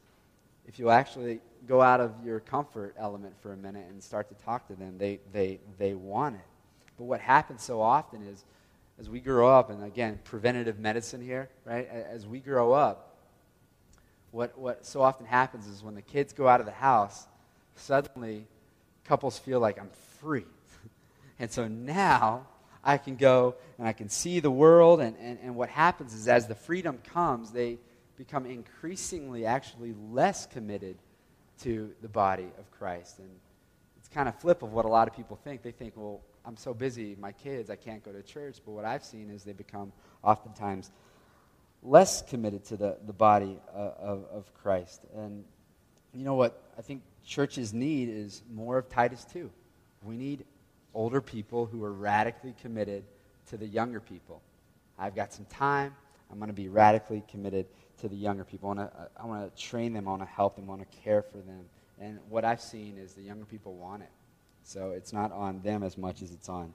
if you actually go out of your comfort element for a minute and start to talk to them, they they they want it. But what happens so often is as we grow up and again, preventative medicine here, right? As we grow up, what, what so often happens is when the kids go out of the house, suddenly couples feel like I'm free. and so now I can go and I can see the world. And, and, and what happens is as the freedom comes, they become increasingly actually less committed to the body of Christ. And it's kind of flip of what a lot of people think. They think, well, I'm so busy, my kids, I can't go to church. But what I've seen is they become oftentimes less committed to the, the body uh, of, of Christ. And you know what I think churches need is more of Titus 2. We need older people who are radically committed to the younger people. I've got some time. I'm going to be radically committed to the younger people. I want to, I want to train them. I want to help them. I want to care for them. And what I've seen is the younger people want it. So it's not on them as much as it's on,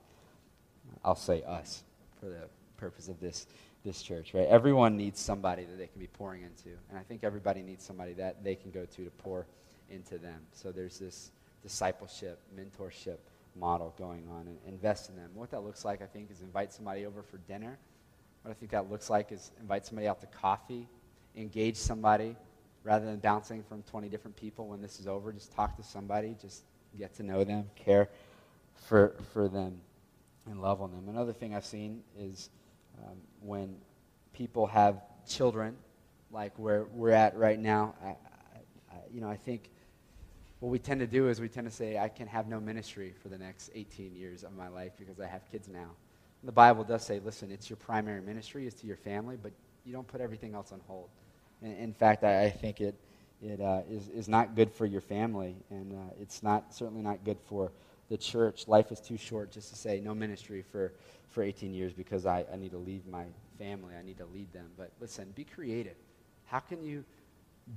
I'll say, us for the purpose of this this church, right? Everyone needs somebody that they can be pouring into. And I think everybody needs somebody that they can go to to pour into them. So there's this discipleship, mentorship model going on and invest in them. What that looks like, I think, is invite somebody over for dinner. What I think that looks like is invite somebody out to coffee, engage somebody rather than bouncing from 20 different people when this is over. Just talk to somebody, just get to know them, care for, for them, and love on them. Another thing I've seen is um, when people have children, like where we're at right now, I, I, you know, I think what we tend to do is we tend to say, I can have no ministry for the next 18 years of my life because I have kids now. The Bible does say, listen, it's your primary ministry, is to your family, but you don't put everything else on hold. In fact, I, I think it, it uh, is is, not good for your family, and uh, it's not, certainly not good for the church. Life is too short just to say no ministry for for 18 years because I, I need to leave my family. I need to lead them. But listen, be creative. How can you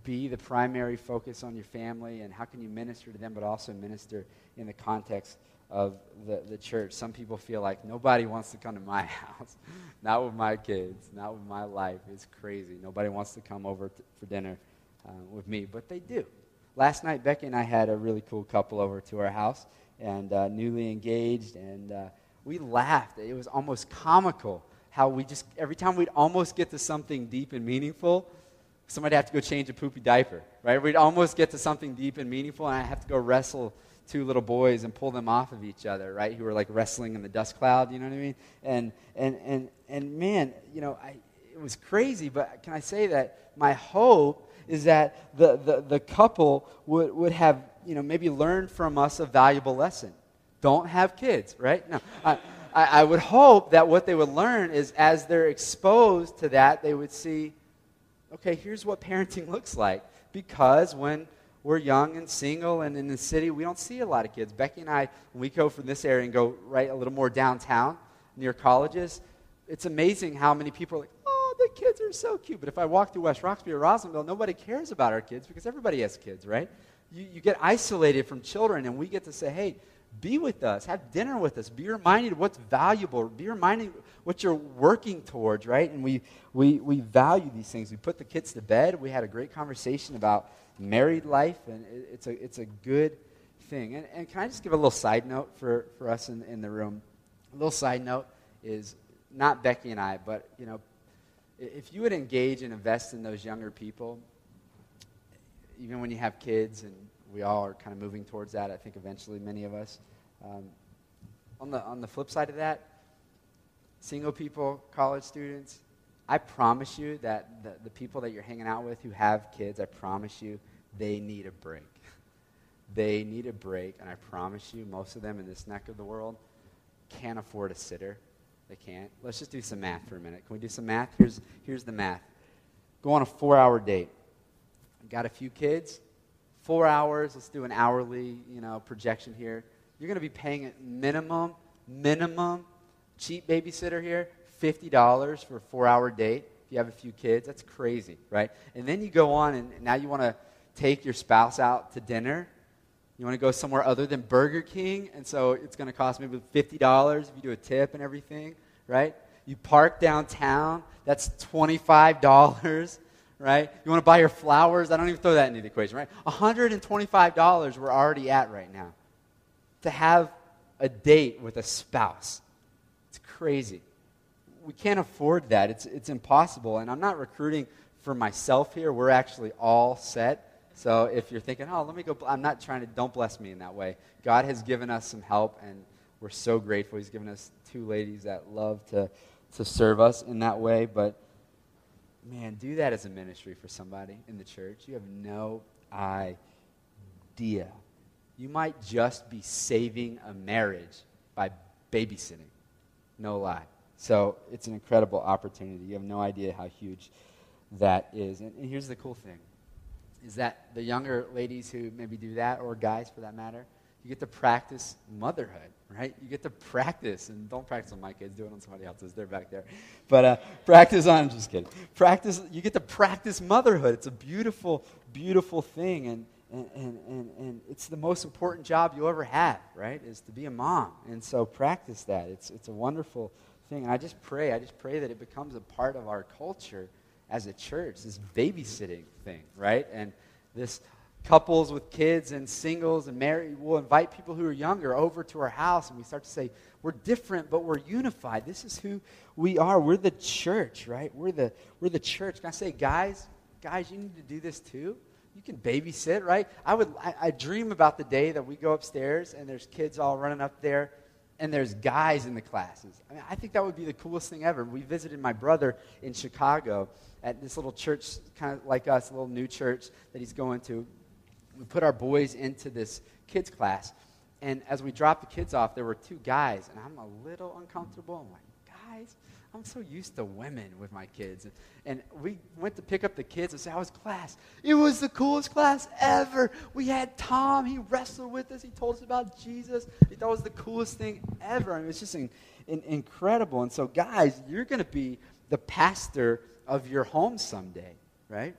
be the primary focus on your family and how can you minister to them but also minister in the context of the, the church some people feel like nobody wants to come to my house not with my kids not with my life it's crazy nobody wants to come over to, for dinner uh, with me but they do last night, Becky and I had a really cool couple over to our house and uh, newly engaged, and uh, we laughed. It was almost comical how we just, every time we'd almost get to something deep and meaningful, somebody'd have to go change a poopy diaper, right? We'd almost get to something deep and meaningful, and I'd have to go wrestle two little boys and pull them off of each other, right? Who were like wrestling in the dust cloud, you know what I mean? And and and and man, you know, I, it was crazy. But can I say that my hope is that the the, the couple would would have you know maybe learned from us a valuable lesson. Don't have kids, right? No. I, I, would hope that what they would learn is as they're exposed to that, they would see, okay, here's what parenting looks like. Because when we're young and single and in the city, we don't see a lot of kids. Becky and I, when we go from this area and go right a little more downtown near colleges, it's amazing how many people are like, kids are so cute. But if I walk through West Roxbury or Roslindale, nobody cares about our kids because everybody has kids, right? You, you get isolated from children, and we get to say, hey, be with us, have dinner with us, be reminded what's valuable, be reminded what you're working towards, right? And we, we, we value these things. We put the kids to bed. We had a great conversation about married life, and it's a, it's a good thing. And, and can I just give a little side note for, for us in, in the room? A little side note is not Becky and I, but, you know, if you would engage and invest in those younger people, even when you have kids, and we all are kind of moving towards that, I think eventually many of us. Um, on, the, on the flip side of that, single people, college students, I promise you that the, the people that you're hanging out with who have kids, I promise you, they need a break. They need a break, and I promise you, most of them in this neck of the world can't afford a sitter. They can't. Let's just do some math for a minute. Can we do some math? Here's, here's the math. Go on a four hour date. Got a few kids, four hours. Let's do an hourly, you know, projection here. You're going to be paying at minimum, minimum, cheap babysitter here, $50 for a four hour date if you have a few kids. That's crazy, right? And then you go on and now you want to take your spouse out to dinner. You want to go somewhere other than Burger King, and so it's going to cost maybe $50 if you do a tip and everything, right? You park downtown, that's $25, right? You want to buy your flowers, I don't even throw that into the equation, right? $125 we're already at right now to have a date with a spouse. It's crazy we can't afford that. It's, it's impossible. And I'm not recruiting for myself here. We're actually all set. So if you're thinking, oh, let me go, I'm not trying to, don't bless me in that way. God has given us some help, and we're so grateful. He's given us two ladies that love to, to serve us in that way. But man, do that as a ministry for somebody in the church. You have no idea. You might just be saving a marriage by babysitting. No lie. So it's an incredible opportunity. You have no idea how huge that is. And, and here's the cool thing is that the younger ladies who maybe do that, or guys for that matter, you get to practice motherhood, right? You get to practice, and don't practice on my kids, do it on somebody else's. They're back there. But uh, practice on, I'm just kidding. Practice, you get to practice motherhood. It's a beautiful, beautiful thing. And, and, and, and, and it's the most important job you'll ever have, right? Is to be a mom. And so practice that. It's, it's a wonderful thing. And I just pray, I just pray that it becomes a part of our culture as a church, this babysitting thing, right? And this couples with kids and singles and married, we'll invite people who are younger over to our house and we start to say, we're different, but we're unified. This is who we are. We're the church, right? We're the, we're the church. Can I say, guys, guys, you need to do this too? You can babysit, right? I would I, I dream about the day that we go upstairs and there's kids all running up there and there's guys in the classes. I mean, I think that would be the coolest thing ever. We visited my brother in Chicago at this little church, kind of like us, a little new church that he's going to. We put our boys into this kids class, and as we dropped the kids off, there were two guys, and I'm a little uncomfortable. I'm like, guys, I'm so used to women with my kids. And, we went to pick up the kids and say, How was class? It was the coolest class ever. We had Tom. He wrestled with us. He told us about Jesus. He thought it was the coolest thing ever. I mean, it's just in, in, incredible. And so, guys, you're going to be the pastor of your home someday, right?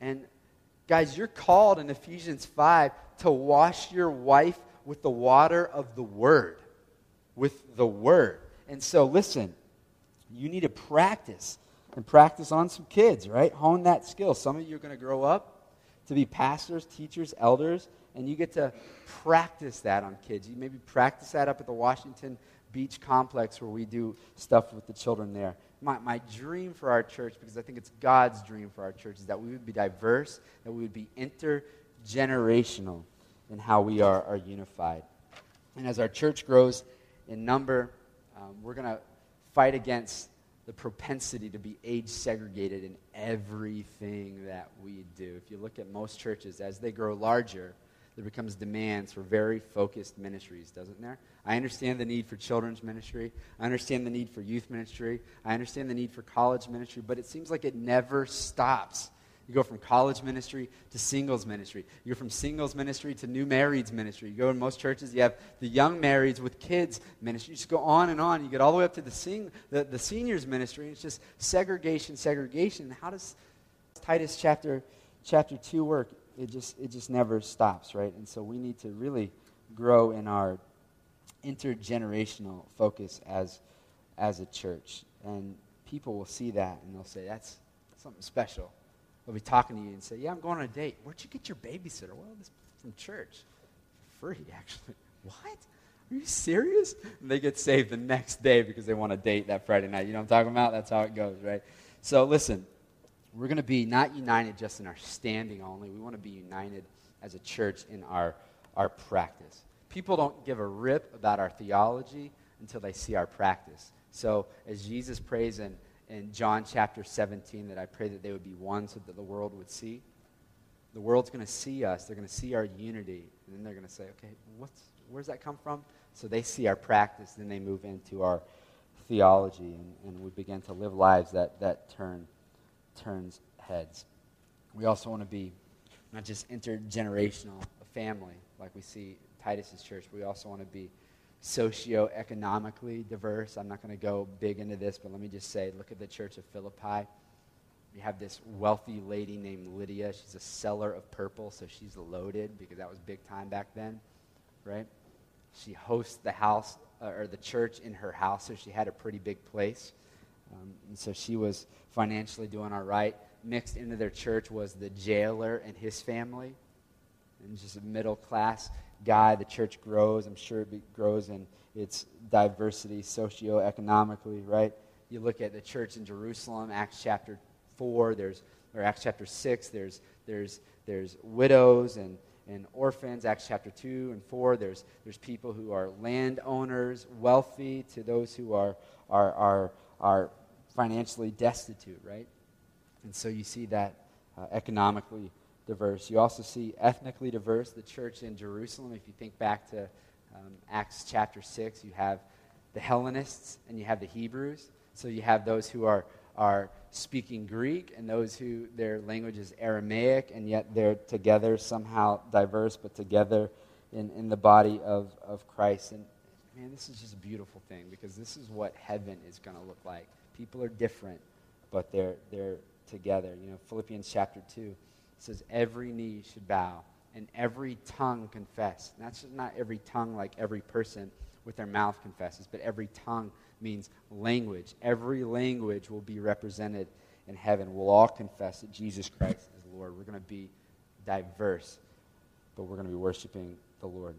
And, guys, you're called in Ephesians 5 to wash your wife with the water of the Word. With the Word. And so, listen you need to practice and practice on some kids, right? Hone that skill. Some of you are going to grow up to be pastors, teachers, elders, and you get to practice that on kids. You maybe practice that up at the Washington Beech complex where we do stuff with the children there. My, my dream for our church, because I think it's God's dream for our church, is that we would be diverse, that we would be intergenerational in how we are, are unified. And as our church grows in number, um, we're going to fight against the propensity to be age segregated in everything that we do. If you look at most churches, as they grow larger, there becomes demands for very focused ministries, doesn't there? I understand the need for children's ministry. I understand the need for youth ministry. I understand the need for college ministry, but it seems like it never stops. You go from college ministry to singles ministry. You go from singles ministry to new marrieds ministry. You go in most churches, you have the young marrieds with kids ministry. You just go on and on. You get all the way up to the, sing, the, the seniors ministry. It's just segregation, segregation. How does Titus chapter, chapter 2 work? It just, it just never stops, right? And so we need to really grow in our intergenerational focus as, as a church. And people will see that and they'll say, that's something special. They'll be talking to you and say, Yeah, I'm going on a date. Where'd you get your babysitter? Well, this from church. Free, actually. What? Are you serious? And they get saved the next day because they want to date that Friday night. You know what I'm talking about? That's how it goes, right? So listen, we're going to be not united just in our standing only. We want to be united as a church in our, our practice. People don't give a rip about our theology until they see our practice. So as Jesus prays in in John chapter 17 that I pray that they would be one so that the world would see. The world's going to see us. They're going to see our unity. And then they're going to say, okay, what's, where's that come from? So they see our practice. Then they move into our theology. And, and we begin to live lives that, that turn, turns heads. We also want to be not just intergenerational, a family, like we see Titus's church. We also want to be socioeconomically diverse. I'm not going to go big into this, but let me just say look at the church of Philippi. We have this wealthy lady named Lydia. She's a seller of purple, so she's loaded because that was big time back then, right? She hosts the house uh, or the church in her house, so she had a pretty big place. Um, and so she was financially doing all right. Mixed into their church was the jailer and his family, and just a middle class guy, the church grows. I'm sure it grows in its diversity socioeconomically, right? You look at the church in Jerusalem, Acts chapter 4, there's, or Acts chapter 6, there's, there's, there's widows and, and orphans. Acts chapter 2 and 4, there's, there's people who are landowners, wealthy, to those who are, are, are, are financially destitute, right? And so you see that uh, economically diverse. You also see ethnically diverse, the church in Jerusalem. If you think back to um, Acts chapter 6, you have the Hellenists and you have the Hebrews. So you have those who are, are speaking Greek and those who their language is Aramaic, and yet they're together, somehow diverse, but together in, in the body of, of Christ. And man, this is just a beautiful thing because this is what heaven is going to look like. People are different, but they're, they're together. You know, Philippians chapter 2 says every knee should bow and every tongue confess. And that's not every tongue like every person with their mouth confesses, but every tongue means language. Every language will be represented in heaven. We'll all confess that Jesus Christ is Lord. We're going to be diverse, but we're going to be worshiping the Lord.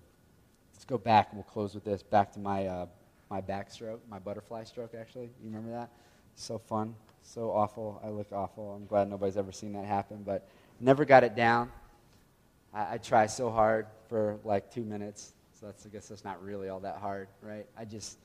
Let's go back and we'll close with this. Back to my, uh, my backstroke, my butterfly stroke, actually. You remember that? So fun, so awful. I look awful. I'm glad nobody's ever seen that happen, but Never got it down. I, I try so hard for like two minutes. So that's, I guess that's not really all that hard, right? I just,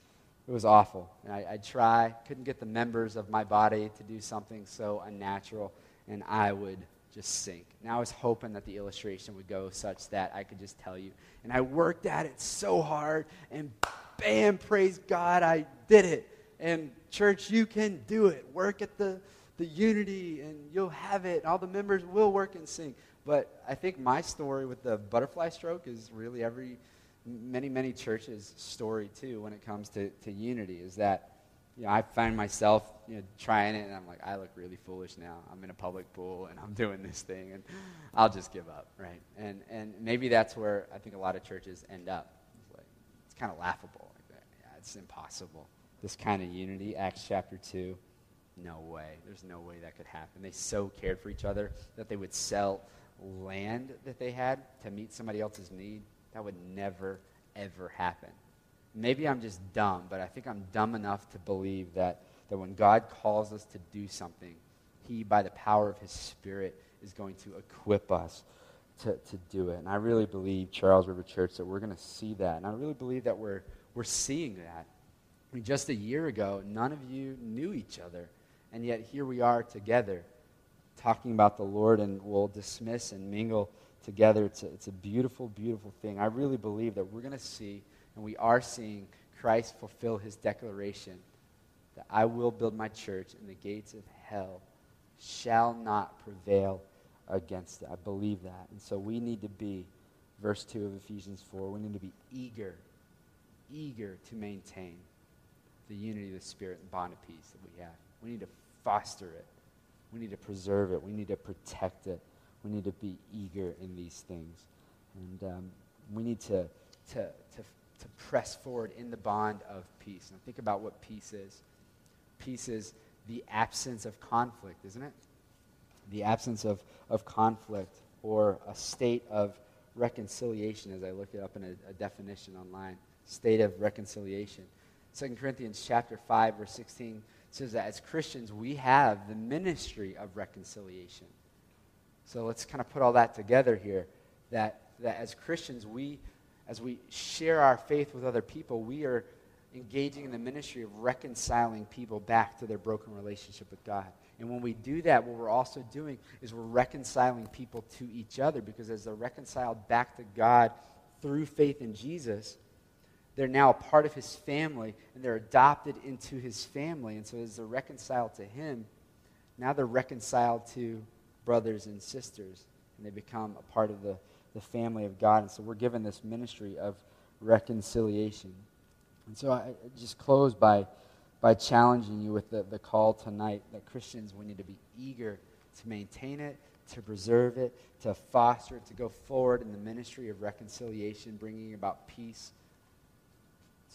it was awful. And I, I'd try, couldn't get the members of my body to do something so unnatural, and I would just sink. And I was hoping that the illustration would go such that I could just tell you. And I worked at it so hard, and bam, praise God, I did it. And church, you can do it. Work at the the unity and you'll have it. All the members will work in sync. But I think my story with the butterfly stroke is really every, many, many churches' story too when it comes to, to unity is that, you know, I find myself, you know, trying it and I'm like, I look really foolish now. I'm in a public pool and I'm doing this thing and I'll just give up, right? And, and maybe that's where I think a lot of churches end up. It's, like, it's kind of laughable. Like. Yeah, it's impossible. This kind of unity, Acts chapter 2 no way. There's no way that could happen. They so cared for each other that they would sell land that they had to meet somebody else's need, that would never, ever happen. Maybe I'm just dumb, but I think I'm dumb enough to believe that, that when God calls us to do something, He, by the power of His Spirit, is going to equip us to, to do it. And I really believe, Charles River Church, that we're going to see that. And I really believe that we're, we're seeing that. I mean, just a year ago, none of you knew each other. And yet here we are together talking about the Lord, and we'll dismiss and mingle together. It's a, it's a beautiful, beautiful thing. I really believe that we're going to see, and we are seeing, Christ fulfill his declaration that I will build my church, and the gates of hell shall not prevail against it. I believe that. And so we need to be, verse 2 of Ephesians 4, we need to be eager, eager to maintain the unity of the Spirit and bond of peace that we have. We need to foster it. We need to preserve it. We need to protect it. We need to be eager in these things. And um, we need to, to, to, to press forward in the bond of peace. Now, think about what peace is. Peace is the absence of conflict, isn't it? The absence of, of conflict or a state of reconciliation, as I looked it up in a, a definition online. State of reconciliation. 2 Corinthians chapter 5, verse 16 says that as Christians, we have the ministry of reconciliation. So let's kind of put all that together here. That, that as Christians, we, as we share our faith with other people, we are engaging in the ministry of reconciling people back to their broken relationship with God. And when we do that, what we're also doing is we're reconciling people to each other because as they're reconciled back to God through faith in Jesus, they're now a part of his family and they're adopted into his family. And so as they're reconciled to him, now they're reconciled to brothers and sisters and they become a part of the, the family of God. And so we're given this ministry of reconciliation. And so I just close by, by challenging you with the, the call tonight that Christians, we need to be eager to maintain it, to preserve it, to foster it, to go forward in the ministry of reconciliation, bringing about peace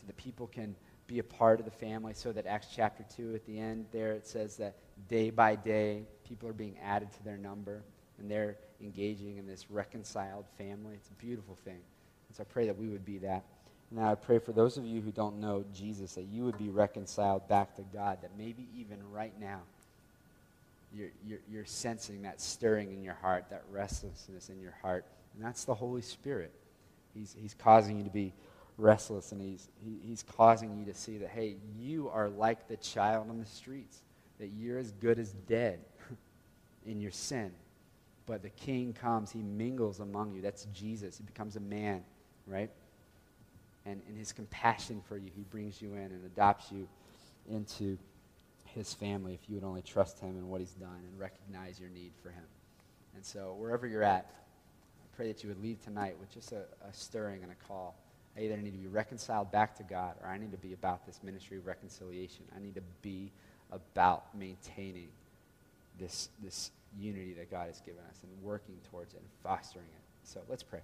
so that people can be a part of the family. So that Acts chapter 2 at the end there, it says that day by day, people are being added to their number and they're engaging in this reconciled family. It's a beautiful thing. And so I pray that we would be that. And I pray for those of you who don't know Jesus, that you would be reconciled back to God, that maybe even right now, you're, you're, you're, sensing that stirring in your heart, that restlessness in your heart. And that's the Holy Spirit. He's, he's causing you to be restless and he's, he, he's causing you to see that, hey, you are like the child on the streets, that you're as good as dead in your sin. But the king comes, he mingles among you. That's Jesus. He becomes a man, right? And in his compassion for you, he brings you in and adopts you into his family if you would only trust him and what he's done and recognize your need for him. And so, wherever you're at, I pray that you would leave tonight with just a, a stirring and a call I either need to be reconciled back to God or I need to be about this ministry of reconciliation. I need to be about maintaining this, this unity that God has given us and working towards it and fostering it. So let's pray.